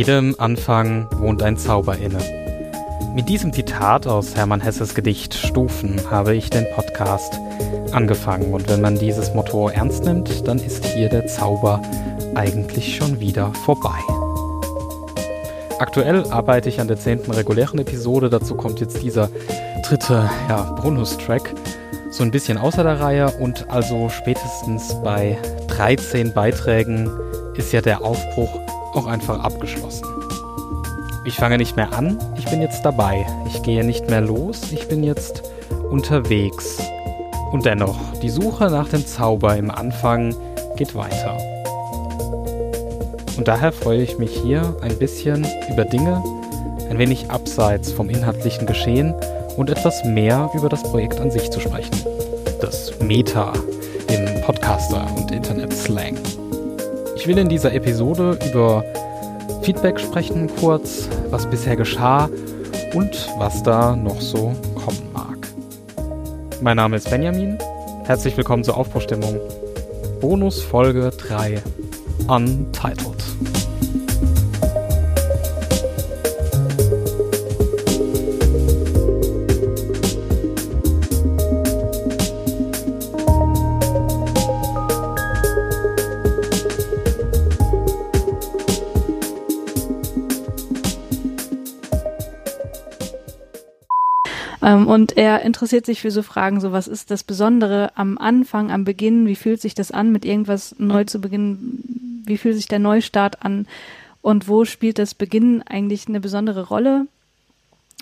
Jedem Anfang wohnt ein Zauber inne. Mit diesem Zitat aus Hermann Hesses Gedicht Stufen habe ich den Podcast angefangen. Und wenn man dieses Motto ernst nimmt, dann ist hier der Zauber eigentlich schon wieder vorbei. Aktuell arbeite ich an der zehnten regulären Episode. Dazu kommt jetzt dieser dritte ja, Bonustrack. So ein bisschen außer der Reihe und also spätestens bei 13 Beiträgen ist ja der Aufbruch auch einfach abgeschlossen. Ich fange nicht mehr an, ich bin jetzt dabei. Ich gehe nicht mehr los, ich bin jetzt unterwegs. Und dennoch, die Suche nach dem Zauber im Anfang geht weiter. Und daher freue ich mich hier ein bisschen über Dinge, ein wenig abseits vom inhaltlichen Geschehen und etwas mehr über das Projekt an sich zu sprechen. Das Meta im Podcaster- und Internet-Slang. Ich will in dieser Episode über Feedback sprechen kurz, was bisher geschah und was da noch so kommen mag. Mein Name ist Benjamin. Herzlich willkommen zur Aufbruchstimmung. Bonus Folge 3 Untitled. Ähm, und er interessiert sich für so Fragen, so was ist das Besondere am Anfang, am Beginn, wie fühlt sich das an, mit irgendwas neu zu beginnen, wie fühlt sich der Neustart an und wo spielt das Beginnen eigentlich eine besondere Rolle?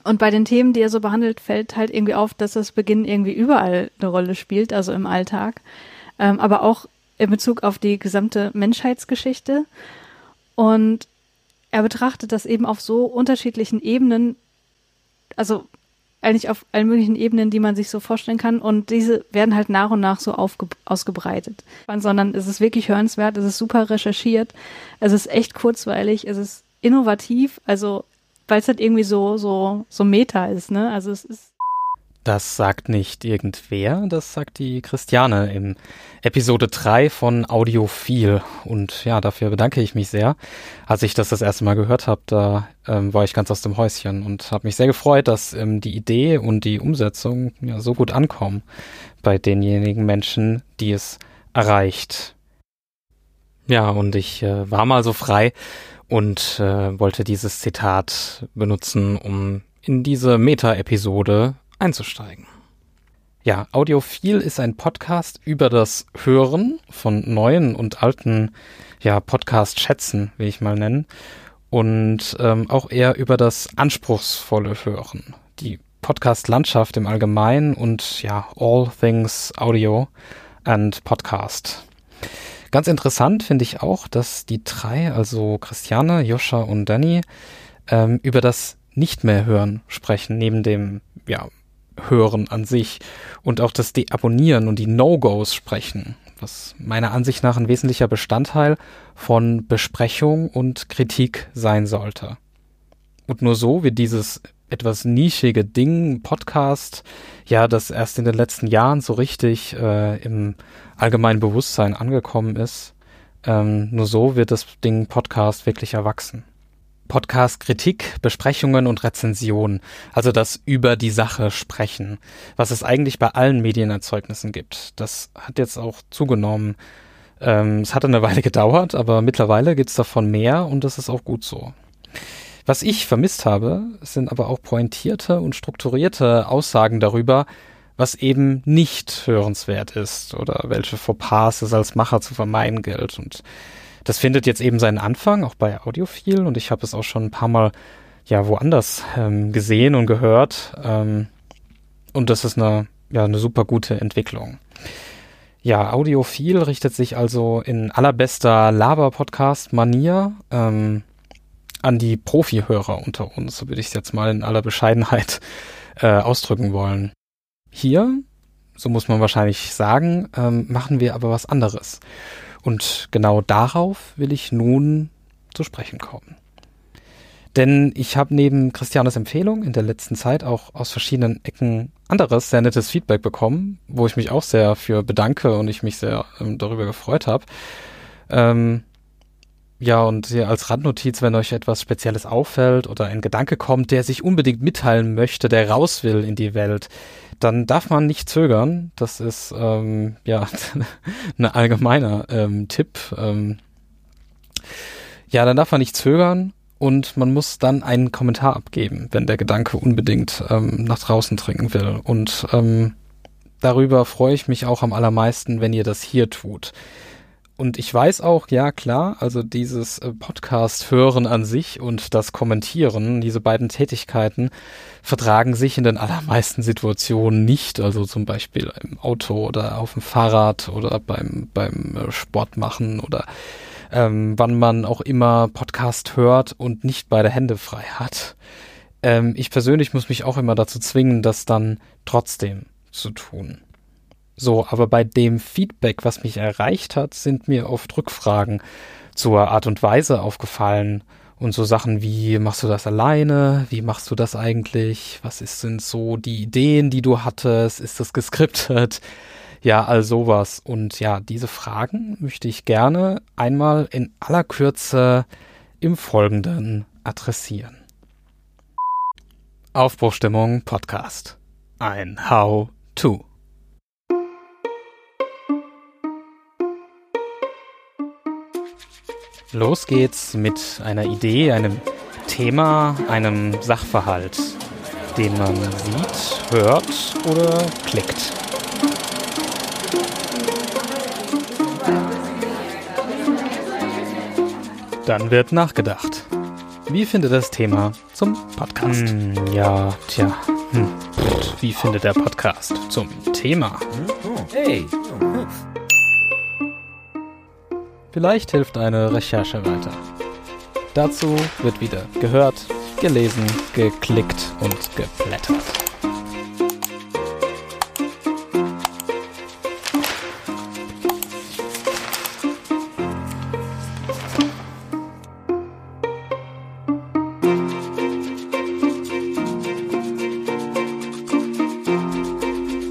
Und bei den Themen, die er so behandelt, fällt halt irgendwie auf, dass das Beginnen irgendwie überall eine Rolle spielt, also im Alltag, ähm, aber auch in Bezug auf die gesamte Menschheitsgeschichte. Und er betrachtet das eben auf so unterschiedlichen Ebenen, also eigentlich auf allen möglichen Ebenen, die man sich so vorstellen kann. Und diese werden halt nach und nach so ausgebreitet. Sondern es ist wirklich hörenswert, es ist super recherchiert, es ist echt kurzweilig, es ist innovativ, also weil es halt irgendwie so, so, so Meta ist, ne? Also es ist das sagt nicht irgendwer, das sagt die Christiane im Episode 3 von Audiophil. Und ja, dafür bedanke ich mich sehr. Als ich das das erste Mal gehört habe, da ähm, war ich ganz aus dem Häuschen und habe mich sehr gefreut, dass ähm, die Idee und die Umsetzung ja so gut ankommen bei denjenigen Menschen, die es erreicht. Ja, und ich äh, war mal so frei und äh, wollte dieses Zitat benutzen, um in diese Meta-Episode einzusteigen. Ja, Audiophil ist ein Podcast über das Hören von neuen und alten ja, Podcast-Schätzen, wie ich mal nennen, und ähm, auch eher über das anspruchsvolle Hören, die Podcast-Landschaft im Allgemeinen und ja, all things Audio and Podcast. Ganz interessant finde ich auch, dass die drei, also Christiane, Joscha und Danny, ähm, über das nicht mehr hören sprechen, neben dem ja, Hören an sich und auch das Deabonnieren und die No-Gos sprechen, was meiner Ansicht nach ein wesentlicher Bestandteil von Besprechung und Kritik sein sollte. Und nur so wird dieses etwas nischige Ding, Podcast, ja, das erst in den letzten Jahren so richtig äh, im allgemeinen Bewusstsein angekommen ist, ähm, nur so wird das Ding Podcast wirklich erwachsen. Podcast Kritik, Besprechungen und Rezensionen, also das über die Sache sprechen, was es eigentlich bei allen Medienerzeugnissen gibt. Das hat jetzt auch zugenommen. Ähm, es hat eine Weile gedauert, aber mittlerweile gibt's davon mehr und das ist auch gut so. Was ich vermisst habe, sind aber auch pointierte und strukturierte Aussagen darüber, was eben nicht hörenswert ist oder welche Fauxpas es als Macher zu vermeiden gilt. Und das findet jetzt eben seinen Anfang, auch bei Audiophil, und ich habe es auch schon ein paar Mal ja woanders ähm, gesehen und gehört. Ähm, und das ist eine, ja, eine super gute Entwicklung. Ja, Audiophil richtet sich also in allerbester Laber-Podcast-Manier ähm, an die Profi-Hörer unter uns, so würde ich es jetzt mal in aller Bescheidenheit äh, ausdrücken wollen. Hier, so muss man wahrscheinlich sagen, ähm, machen wir aber was anderes. Und genau darauf will ich nun zu sprechen kommen. Denn ich habe neben Christianes Empfehlung in der letzten Zeit auch aus verschiedenen Ecken anderes sehr nettes Feedback bekommen, wo ich mich auch sehr für bedanke und ich mich sehr ähm, darüber gefreut habe. Ähm, ja, und hier als Randnotiz, wenn euch etwas Spezielles auffällt oder ein Gedanke kommt, der sich unbedingt mitteilen möchte, der raus will in die Welt, dann darf man nicht zögern. Das ist ähm, ja ein allgemeiner ähm, Tipp. Ähm, ja, dann darf man nicht zögern und man muss dann einen Kommentar abgeben, wenn der Gedanke unbedingt ähm, nach draußen dringen will. Und ähm, darüber freue ich mich auch am allermeisten, wenn ihr das hier tut. Und ich weiß auch, ja klar, also dieses äh, Podcast hören an sich und das Kommentieren, diese beiden Tätigkeiten vertragen sich in den allermeisten Situationen nicht. Also zum Beispiel im Auto oder auf dem Fahrrad oder beim, beim äh, Sport machen oder ähm, wann man auch immer Podcast hört und nicht beide Hände frei hat. Ähm, ich persönlich muss mich auch immer dazu zwingen, das dann trotzdem zu tun. So, aber bei dem Feedback, was mich erreicht hat, sind mir oft Rückfragen zur Art und Weise aufgefallen und so Sachen wie, machst du das alleine? Wie machst du das eigentlich? Was ist, sind so die Ideen, die du hattest? Ist das geskriptet? Ja, all sowas. Und ja, diese Fragen möchte ich gerne einmal in aller Kürze im Folgenden adressieren. Aufbruchstimmung Podcast. Ein How-To. Los geht's mit einer Idee, einem Thema, einem Sachverhalt, den man sieht, hört oder klickt. Dann wird nachgedacht. Wie findet das Thema zum Podcast? Hm, ja, tja. Hm. Wie findet der Podcast zum Thema? Hey. Vielleicht hilft eine Recherche weiter. Dazu wird wieder gehört, gelesen, geklickt und geblättert.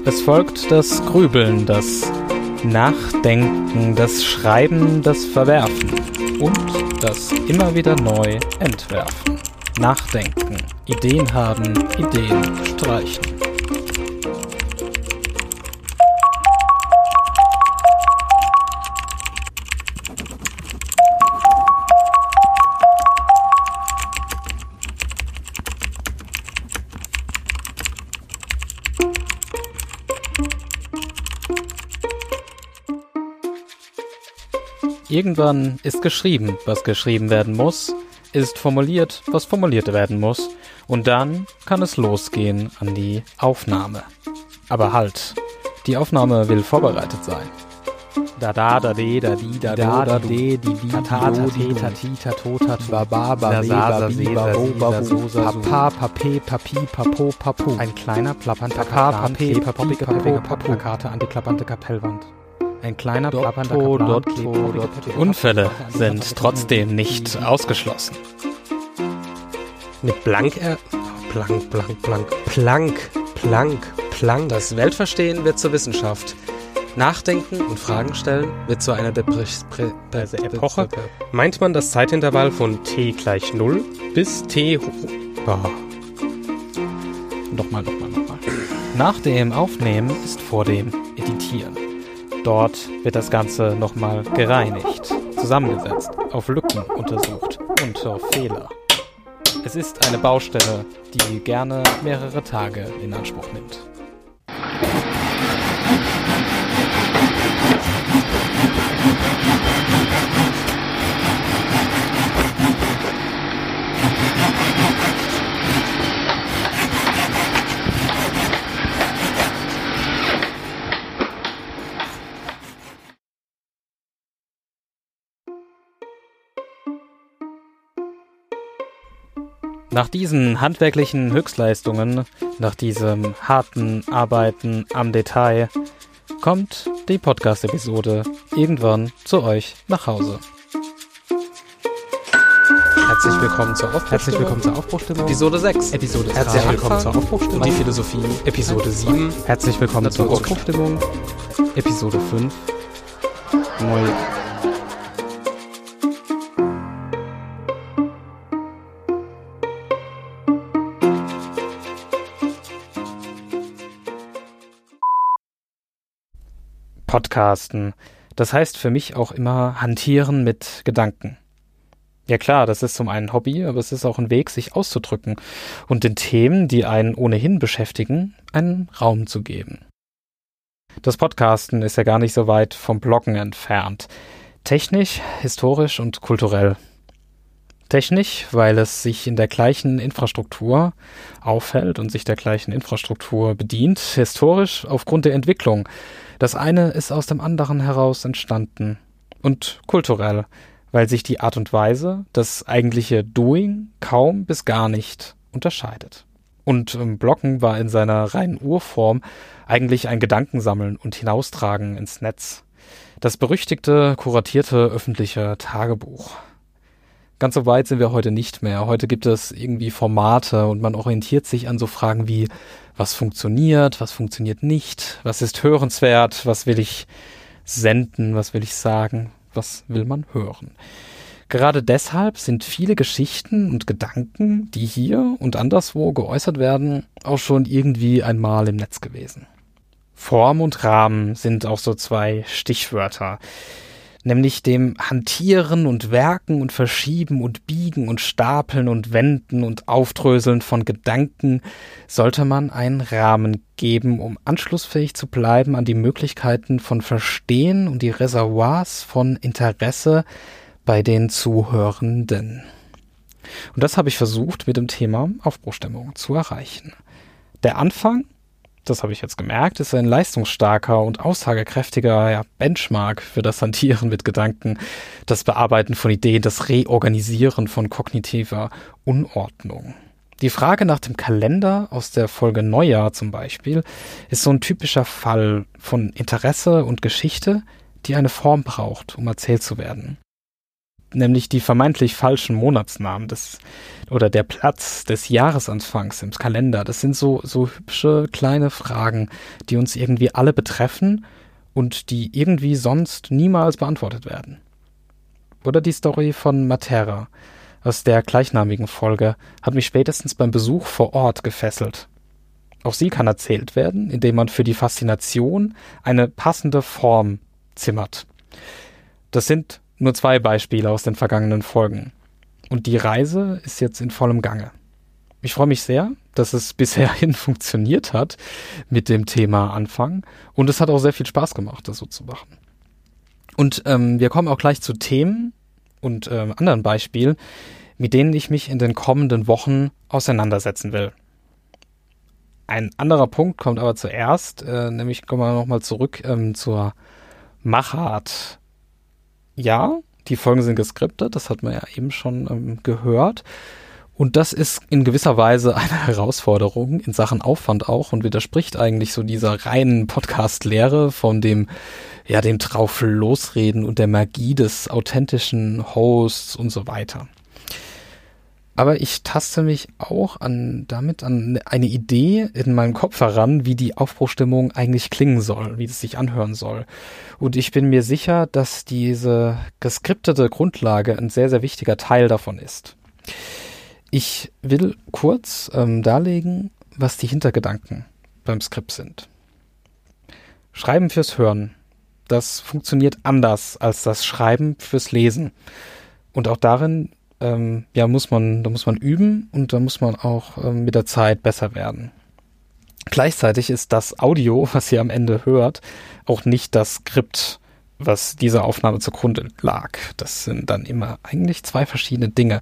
Es folgt das Grübeln, das Nachdenken, das Schreiben, das Verwerfen und das immer wieder neu entwerfen. Nachdenken, Ideen haben, Ideen streichen. Irgendwann ist geschrieben, was geschrieben werden muss, ist formuliert, was formuliert werden muss, und dann kann es losgehen an die Aufnahme. Aber halt, die Aufnahme will vorbereitet sein. Da da da de da di da da da de di di ta ta te ta ti ta to ta ba ba ba be ba bi ba bo ba bu pa pa pa pe pa pi pa po pa pu. Ein kleiner plappernder pa pa pe pa pi pa po pa Plakate an die klappernde Kapellwand. Ein kleiner plappernder Kaplan Unfälle sind trotzdem nicht ausgeschlossen. Mit blank er blank blank blank plank plank plank das Weltverstehen wird zur Wissenschaft. Nachdenken und Fragen stellen wird zu einer Depres also Epoche. Meint man das Zeitintervall von t gleich 0 bis t hoch. Oh. Nochmal, nochmal, nochmal. Nach dem Aufnehmen ist vor dem Editieren. Dort wird das Ganze nochmal gereinigt, zusammengesetzt, auf Lücken untersucht und auf Fehler. Es ist eine Baustelle, die gerne mehrere Tage in Anspruch nimmt. Nach diesen handwerklichen Höchstleistungen, nach diesem harten Arbeiten am Detail, kommt die Podcast-Episode irgendwann zu euch nach Hause. Herzlich willkommen zur Aufbruchstimmung. Herzlich willkommen zur Aufbruchstimmung. Episode 6. Episode 3. Herzlich willkommen zur Aufbruchstimmung. Die Philosophie. Episode 7. Herzlich willkommen zur Aufbruchstimmung. Episode 5. Neu. Podcasten. Das heißt für mich auch immer hantieren mit Gedanken. Ja klar, das ist zum einen Hobby, aber es ist auch ein Weg, sich auszudrücken und den Themen, die einen ohnehin beschäftigen, einen Raum zu geben. Das Podcasten ist ja gar nicht so weit vom Bloggen entfernt. Technisch, historisch und kulturell. Technisch, weil es sich in der gleichen Infrastruktur aufhält und sich der gleichen Infrastruktur bedient. Historisch aufgrund der Entwicklung. Das eine ist aus dem anderen heraus entstanden. Und kulturell, weil sich die Art und Weise, das eigentliche Doing kaum bis gar nicht unterscheidet. Und ähm, Blocken war in seiner reinen Urform eigentlich ein Gedankensammeln und Hinaustragen ins Netz. Das berüchtigte, kuratierte öffentliche Tagebuch. Ganz so weit sind wir heute nicht mehr. Heute gibt es irgendwie Formate und man orientiert sich an so Fragen wie, was funktioniert, was funktioniert nicht, was ist hörenswert, was will ich senden, was will ich sagen, was will man hören. Gerade deshalb sind viele Geschichten und Gedanken, die hier und anderswo geäußert werden, auch schon irgendwie einmal im Netz gewesen. Form und Rahmen sind auch so zwei Stichwörter, nämlich dem Hantieren und Werken und Verschieben und Biegen und Stapeln und Wenden und Aufdröseln von Gedanken sollte man einen Rahmen geben, um anschlussfähig zu bleiben an die Möglichkeiten von Verstehen und die Reservoirs von Interesse bei den Zuhörenden. Und das habe ich versucht mit dem Thema Aufbruchstimmung zu erreichen. Der Anfang das habe ich jetzt gemerkt, ist ein leistungsstarker und aussagekräftiger ja, Benchmark für das Hantieren mit Gedanken, das Bearbeiten von Ideen, das Reorganisieren von kognitiver Unordnung. Die Frage nach dem Kalender aus der Folge Neujahr zum Beispiel ist so ein typischer Fall von Interesse und Geschichte, die eine Form braucht, um erzählt zu werden nämlich die vermeintlich falschen Monatsnamen des oder der Platz des Jahresanfangs im Kalender. Das sind so so hübsche kleine Fragen, die uns irgendwie alle betreffen und die irgendwie sonst niemals beantwortet werden. Oder die Story von Matera aus der gleichnamigen Folge hat mich spätestens beim Besuch vor Ort gefesselt. Auch sie kann erzählt werden, indem man für die Faszination eine passende Form zimmert. Das sind nur zwei Beispiele aus den vergangenen Folgen. Und die Reise ist jetzt in vollem Gange. Ich freue mich sehr, dass es bisherhin funktioniert hat mit dem Thema Anfang. Und es hat auch sehr viel Spaß gemacht, das so zu machen. Und ähm, wir kommen auch gleich zu Themen und ähm, anderen Beispielen, mit denen ich mich in den kommenden Wochen auseinandersetzen will. Ein anderer Punkt kommt aber zuerst, äh, nämlich kommen wir nochmal zurück ähm, zur Machart ja, die Folgen sind geskriptet, das hat man ja eben schon ähm, gehört. Und das ist in gewisser Weise eine Herausforderung in Sachen Aufwand auch und widerspricht eigentlich so dieser reinen Podcast-Lehre von dem, ja, dem drauf losreden und der Magie des authentischen Hosts und so weiter. Aber ich taste mich auch an, damit an eine Idee in meinem Kopf heran, wie die Aufbruchstimmung eigentlich klingen soll, wie es sich anhören soll. Und ich bin mir sicher, dass diese geskriptete Grundlage ein sehr, sehr wichtiger Teil davon ist. Ich will kurz ähm, darlegen, was die Hintergedanken beim Skript sind. Schreiben fürs Hören. Das funktioniert anders als das Schreiben fürs Lesen. Und auch darin ähm, ja, muss man, da muss man üben und da muss man auch ähm, mit der Zeit besser werden. Gleichzeitig ist das Audio, was ihr am Ende hört, auch nicht das Skript, was dieser Aufnahme zugrunde lag. Das sind dann immer eigentlich zwei verschiedene Dinge.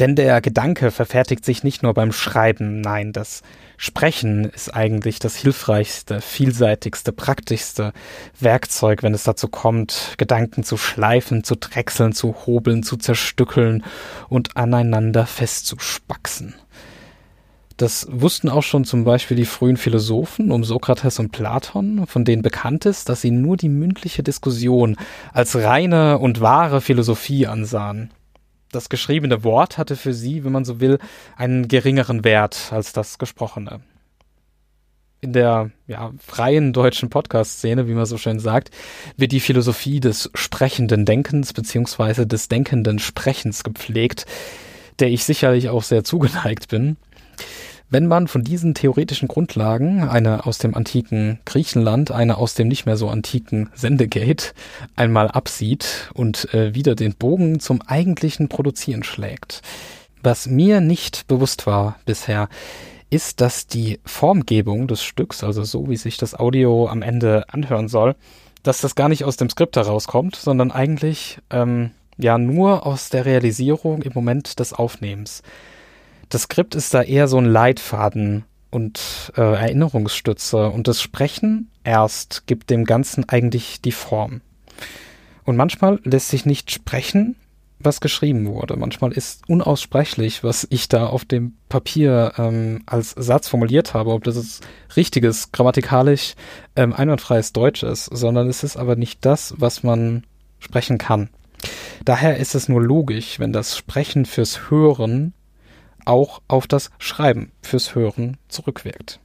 Denn der Gedanke verfertigt sich nicht nur beim Schreiben, nein, das Sprechen ist eigentlich das hilfreichste, vielseitigste, praktischste Werkzeug, wenn es dazu kommt, Gedanken zu schleifen, zu drechseln, zu hobeln, zu zerstückeln und aneinander festzuspaxen. Das wussten auch schon zum Beispiel die frühen Philosophen um Sokrates und Platon, von denen bekannt ist, dass sie nur die mündliche Diskussion als reine und wahre Philosophie ansahen das geschriebene Wort hatte für sie, wenn man so will, einen geringeren Wert als das gesprochene. In der ja, freien deutschen Podcast-Szene, wie man so schön sagt, wird die Philosophie des sprechenden Denkens beziehungsweise des denkenden Sprechens gepflegt, der ich sicherlich auch sehr zugeneigt bin. Wenn man von diesen theoretischen Grundlagen, eine aus dem antiken Griechenland, eine aus dem nicht mehr so antiken Sendegate, einmal absieht und äh, wieder den Bogen zum eigentlichen Produzieren schlägt. Was mir nicht bewusst war bisher, ist, dass die Formgebung des Stücks, also so wie sich das Audio am Ende anhören soll, dass das gar nicht aus dem Skript herauskommt, sondern eigentlich ähm, ja nur aus der Realisierung im Moment des Aufnehmens. Das Skript ist da eher so ein Leitfaden und äh, Erinnerungsstütze und das Sprechen erst gibt dem Ganzen eigentlich die Form. Und manchmal lässt sich nicht sprechen, was geschrieben wurde. Manchmal ist unaussprechlich, was ich da auf dem Papier ähm, als Satz formuliert habe, ob das ist richtiges, grammatikalisch ähm, einwandfreies Deutsch ist, sondern es ist aber nicht das, was man sprechen kann. Daher ist es nur logisch, wenn das Sprechen fürs Hören auch auf das Schreiben fürs Hören zurückwirkt.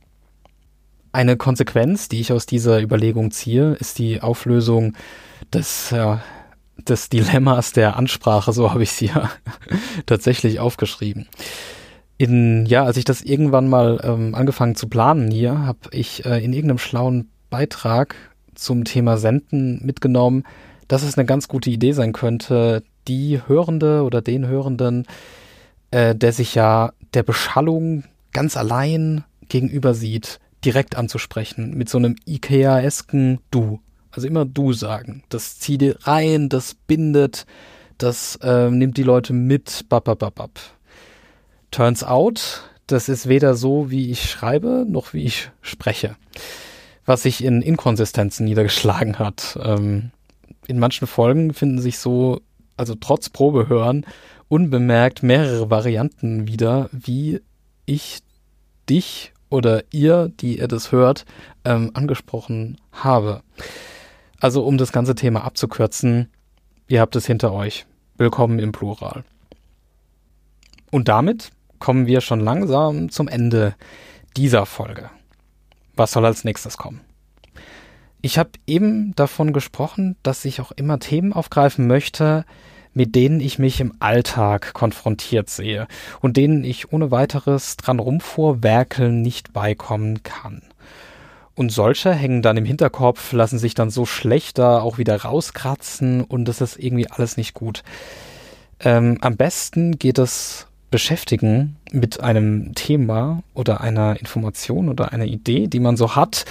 Eine Konsequenz, die ich aus dieser Überlegung ziehe, ist die Auflösung des, äh, des Dilemmas der Ansprache, so habe ich sie ja tatsächlich aufgeschrieben. In, ja, als ich das irgendwann mal ähm, angefangen zu planen hier, habe ich äh, in irgendeinem schlauen Beitrag zum Thema Senden mitgenommen, dass es eine ganz gute Idee sein könnte, die Hörende oder den Hörenden äh, der sich ja der Beschallung ganz allein gegenüber sieht, direkt anzusprechen, mit so einem Ikea-esken Du. Also immer Du sagen. Das zieht rein, das bindet, das äh, nimmt die Leute mit, babababab. Turns out, das ist weder so, wie ich schreibe, noch wie ich spreche. Was sich in Inkonsistenzen niedergeschlagen hat. Ähm, in manchen Folgen finden sich so, also trotz Probehören, unbemerkt mehrere Varianten wieder, wie ich dich oder ihr, die ihr das hört, ähm, angesprochen habe. Also um das ganze Thema abzukürzen, ihr habt es hinter euch. Willkommen im Plural. Und damit kommen wir schon langsam zum Ende dieser Folge. Was soll als nächstes kommen? Ich habe eben davon gesprochen, dass ich auch immer Themen aufgreifen möchte, mit denen ich mich im Alltag konfrontiert sehe und denen ich ohne weiteres dran rumvorwerkeln nicht beikommen kann. Und solche hängen dann im Hinterkopf, lassen sich dann so schlechter auch wieder rauskratzen und das ist irgendwie alles nicht gut. Ähm, am besten geht es beschäftigen mit einem Thema oder einer Information oder einer Idee, die man so hat,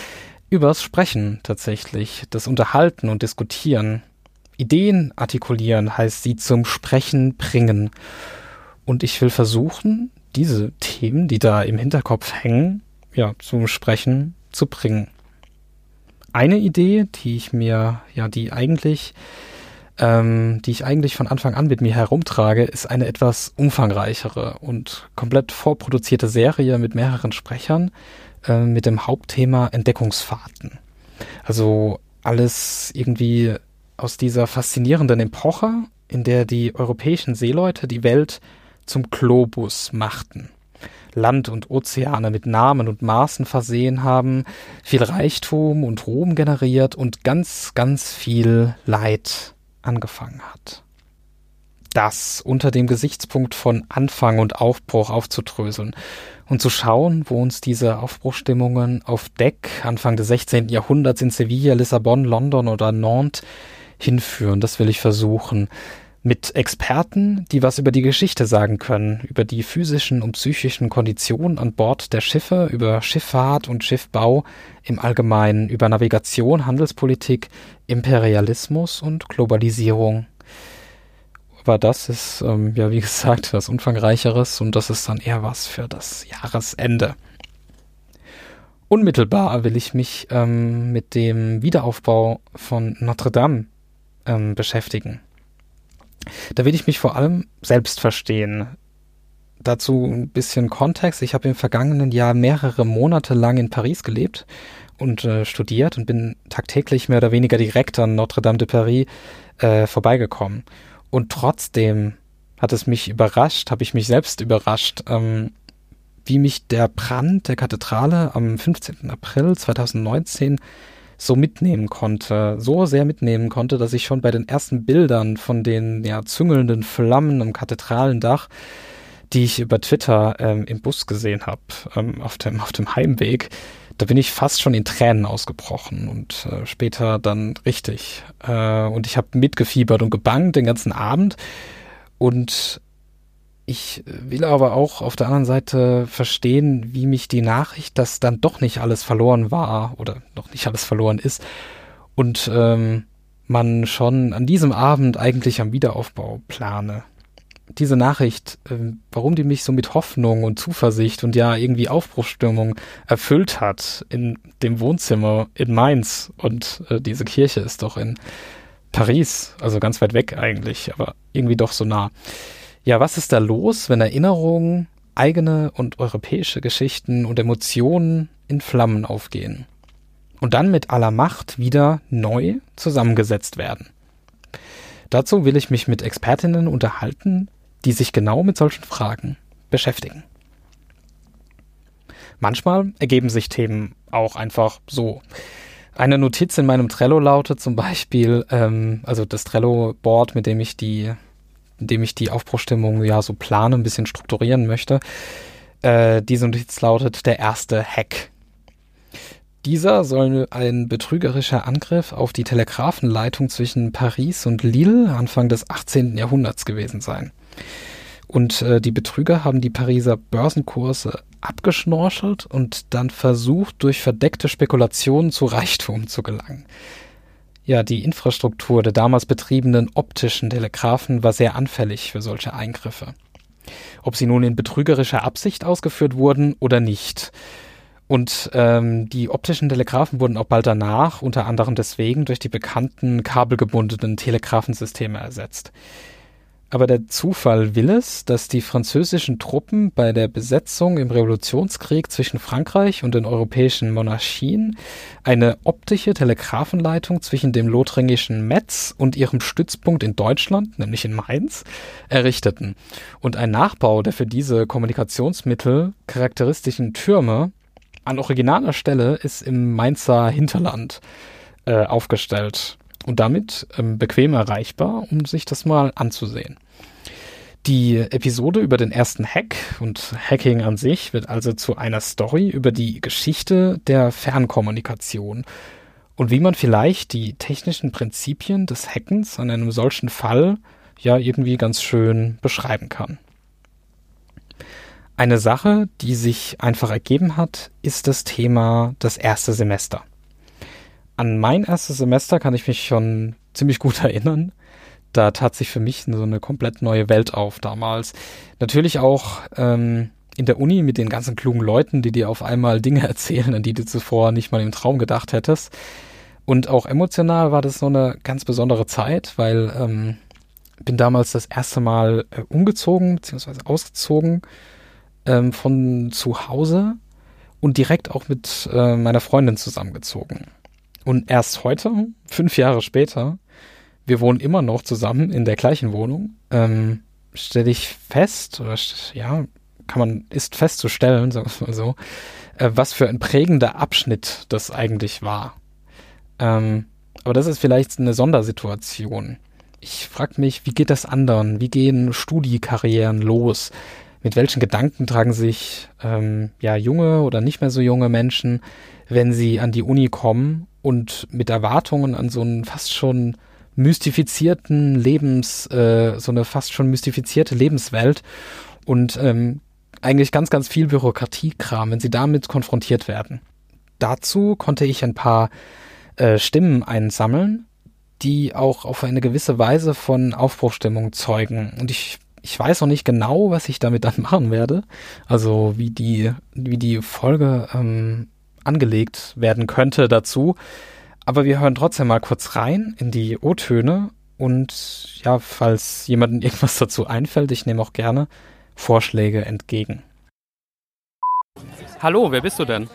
übers Sprechen tatsächlich, das Unterhalten und Diskutieren. Ideen artikulieren heißt sie zum Sprechen bringen. Und ich will versuchen, diese Themen, die da im Hinterkopf hängen, ja, zum Sprechen zu bringen. Eine Idee, die ich mir, ja, die eigentlich, ähm, die ich eigentlich von Anfang an mit mir herumtrage, ist eine etwas umfangreichere und komplett vorproduzierte Serie mit mehreren Sprechern äh, mit dem Hauptthema Entdeckungsfahrten. Also alles irgendwie aus dieser faszinierenden Epoche, in der die europäischen Seeleute die Welt zum Globus machten. Land und Ozeane mit Namen und Maßen versehen haben, viel Reichtum und Ruhm generiert und ganz, ganz viel Leid angefangen hat. Das unter dem Gesichtspunkt von Anfang und Aufbruch aufzudröseln und zu schauen, wo uns diese Aufbruchstimmungen auf Deck Anfang des 16. Jahrhunderts in Sevilla, Lissabon, London oder Nantes hinführen. Das will ich versuchen. Mit Experten, die was über die Geschichte sagen können, über die physischen und psychischen Konditionen an Bord der Schiffe, über Schifffahrt und Schiffbau im Allgemeinen, über Navigation, Handelspolitik, Imperialismus und Globalisierung. Aber das ist, ähm, ja, wie gesagt, was Umfangreicheres und das ist dann eher was für das Jahresende. Unmittelbar will ich mich ähm, mit dem Wiederaufbau von Notre Dame ähm, beschäftigen. Da will ich mich vor allem selbst verstehen. Dazu ein bisschen Kontext. Ich habe im vergangenen Jahr mehrere Monate lang in Paris gelebt und äh, studiert und bin tagtäglich mehr oder weniger direkt an Notre Dame de Paris äh, vorbeigekommen. Und trotzdem hat es mich überrascht, habe ich mich selbst überrascht, ähm, wie mich der Brand der Kathedrale am 15. April 2019 so mitnehmen konnte, so sehr mitnehmen konnte, dass ich schon bei den ersten Bildern von den ja, züngelnden Flammen am Kathedralendach die ich über Twitter ähm, im Bus gesehen habe, ähm, auf, dem, auf dem Heimweg, da bin ich fast schon in Tränen ausgebrochen und äh, später dann richtig. Äh, und ich habe mitgefiebert und gebangt den ganzen Abend. Und ich will aber auch auf der anderen Seite verstehen, wie mich die Nachricht, dass dann doch nicht alles verloren war oder noch nicht alles verloren ist und ähm, man schon an diesem Abend eigentlich am Wiederaufbau plane. Diese Nachricht, äh, warum die mich so mit Hoffnung und Zuversicht und ja irgendwie Aufbruchsstimmung erfüllt hat in dem Wohnzimmer in Mainz und äh, diese Kirche ist doch in Paris, also ganz weit weg eigentlich, aber irgendwie doch so nah. Ja, was ist da los, wenn Erinnerungen, eigene und europäische Geschichten und Emotionen in Flammen aufgehen und dann mit aller Macht wieder neu zusammengesetzt werden? Dazu will ich mich mit Expertinnen unterhalten, die sich genau mit solchen Fragen beschäftigen. Manchmal ergeben sich Themen auch einfach so. Eine Notiz in meinem Trello lautet zum Beispiel, ähm, also das Trello-Board, mit dem ich die indem ich die Aufbruchstimmung ja so plane, ein bisschen strukturieren möchte. Äh, diese Notiz lautet der erste Hack. Dieser soll ein betrügerischer Angriff auf die Telegrafenleitung zwischen Paris und Lille Anfang des 18. Jahrhunderts gewesen sein. Und äh, die Betrüger haben die Pariser Börsenkurse abgeschnorchelt und dann versucht, durch verdeckte Spekulationen zu Reichtum zu gelangen. Ja, die Infrastruktur der damals betriebenen optischen Telegraphen war sehr anfällig für solche Eingriffe. Ob sie nun in betrügerischer Absicht ausgeführt wurden oder nicht. Und ähm, die optischen Telegraphen wurden auch bald danach, unter anderem deswegen, durch die bekannten kabelgebundenen Telegraphensysteme ersetzt. Aber der Zufall will es, dass die französischen Truppen bei der Besetzung im Revolutionskrieg zwischen Frankreich und den europäischen Monarchien eine optische Telegrafenleitung zwischen dem lothringischen Metz und ihrem Stützpunkt in Deutschland, nämlich in Mainz, errichteten. Und ein Nachbau der für diese Kommunikationsmittel charakteristischen Türme an originaler Stelle ist im Mainzer Hinterland äh, aufgestellt und damit ähm, bequem erreichbar, um sich das mal anzusehen. Die Episode über den ersten Hack und Hacking an sich wird also zu einer Story über die Geschichte der Fernkommunikation und wie man vielleicht die technischen Prinzipien des Hackens an einem solchen Fall ja irgendwie ganz schön beschreiben kann. Eine Sache, die sich einfach ergeben hat, ist das Thema das erste Semester. An mein erstes Semester kann ich mich schon ziemlich gut erinnern da tat sich für mich so eine komplett neue Welt auf damals. Natürlich auch ähm, in der Uni mit den ganzen klugen Leuten, die dir auf einmal Dinge erzählen, an die du zuvor nicht mal im Traum gedacht hättest. Und auch emotional war das so eine ganz besondere Zeit, weil ähm, bin damals das erste Mal äh, umgezogen beziehungsweise ausgezogen ähm, von zu Hause und direkt auch mit äh, meiner Freundin zusammengezogen. Und erst heute, fünf Jahre später, wir wohnen immer noch zusammen in der gleichen Wohnung, ähm, stelle ich fest, oder ja, kann man, ist festzustellen, sagen wir mal so, äh, was für ein prägender Abschnitt das eigentlich war. Ähm, aber das ist vielleicht eine Sondersituation. Ich frage mich, wie geht das anderen? Wie gehen Studiekarrieren los? Mit welchen Gedanken tragen sich ähm, ja junge oder nicht mehr so junge Menschen, wenn sie an die Uni kommen und mit Erwartungen an so einen fast schon mystifizierten Lebens, äh, so eine fast schon mystifizierte Lebenswelt und ähm, eigentlich ganz, ganz viel Bürokratiekram, wenn sie damit konfrontiert werden. Dazu konnte ich ein paar äh, Stimmen einsammeln, die auch auf eine gewisse Weise von Aufbruchstimmung zeugen. Und ich, ich weiß noch nicht genau, was ich damit dann machen werde. Also wie die, wie die Folge ähm, angelegt werden könnte dazu. Aber wir hören trotzdem mal kurz rein in die O-Töne und ja, falls jemandem irgendwas dazu einfällt, ich nehme auch gerne Vorschläge entgegen. Hallo, wer bist du denn?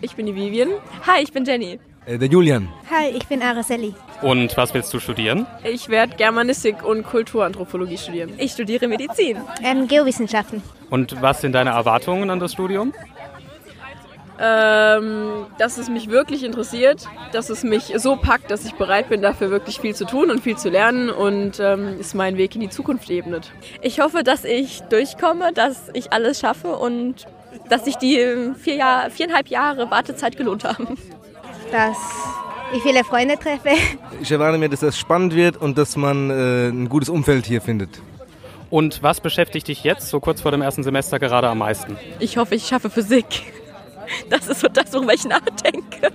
Ich bin die Vivian. Hi, ich bin Jenny. Äh, der Julian. Hi, ich bin Araceli. Und was willst du studieren? Ich werde Germanistik und Kulturanthropologie studieren. Ich studiere Medizin. Ähm, Geowissenschaften. Und was sind deine Erwartungen an das Studium? Ähm, dass es mich wirklich interessiert, dass es mich so packt, dass ich bereit bin, dafür wirklich viel zu tun und viel zu lernen und ähm, es meinen Weg in die Zukunft ebnet. Ich hoffe, dass ich durchkomme, dass ich alles schaffe und dass sich die vier Jahr, viereinhalb Jahre Wartezeit gelohnt haben. Dass ich viele Freunde treffe. Ich erwarte mir, dass das spannend wird und dass man äh, ein gutes Umfeld hier findet. Und was beschäftigt dich jetzt, so kurz vor dem ersten Semester, gerade am meisten? Ich hoffe, ich schaffe Physik. Das ist so das, worüber ich nachdenke.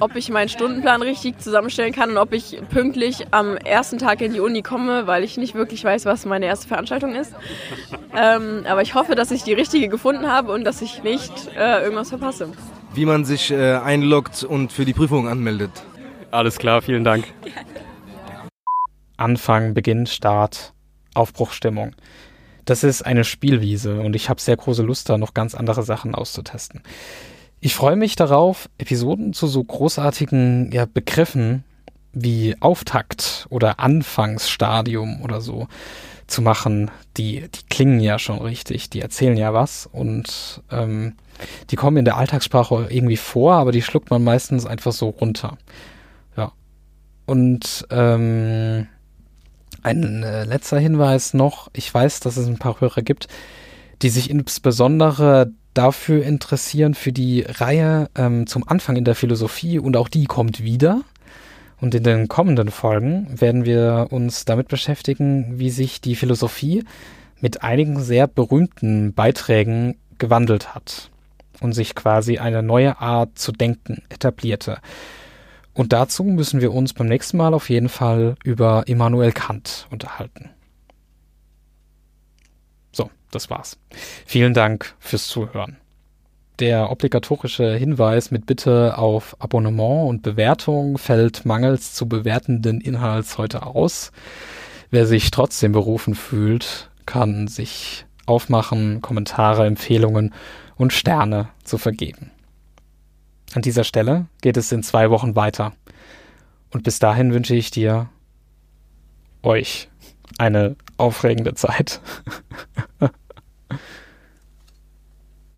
Ob ich meinen Stundenplan richtig zusammenstellen kann und ob ich pünktlich am ersten Tag in die Uni komme, weil ich nicht wirklich weiß, was meine erste Veranstaltung ist. ähm, aber ich hoffe, dass ich die richtige gefunden habe und dass ich nicht äh, irgendwas verpasse. Wie man sich äh, einloggt und für die Prüfung anmeldet. Alles klar, vielen Dank. Anfang, Beginn, Start, Aufbruchstimmung. Das ist eine Spielwiese und ich habe sehr große Lust, da noch ganz andere Sachen auszutesten. Ich freue mich darauf, Episoden zu so großartigen ja, Begriffen wie Auftakt oder Anfangsstadium oder so zu machen. Die, die klingen ja schon richtig, die erzählen ja was und ähm, die kommen in der Alltagssprache irgendwie vor, aber die schluckt man meistens einfach so runter. Ja. Und ähm, ein äh, letzter Hinweis noch. Ich weiß, dass es ein paar Hörer gibt, die sich insbesondere dafür interessieren, für die Reihe ähm, zum Anfang in der Philosophie und auch die kommt wieder. Und in den kommenden Folgen werden wir uns damit beschäftigen, wie sich die Philosophie mit einigen sehr berühmten Beiträgen gewandelt hat und sich quasi eine neue Art zu denken etablierte. Und dazu müssen wir uns beim nächsten Mal auf jeden Fall über Immanuel Kant unterhalten. So, das war's. Vielen Dank fürs Zuhören. Der obligatorische Hinweis mit Bitte auf Abonnement und Bewertung fällt mangels zu bewertenden Inhalts heute aus. Wer sich trotzdem berufen fühlt, kann sich aufmachen, Kommentare, Empfehlungen und Sterne zu vergeben. An dieser Stelle geht es in zwei Wochen weiter. Und bis dahin wünsche ich dir, euch, eine aufregende Zeit.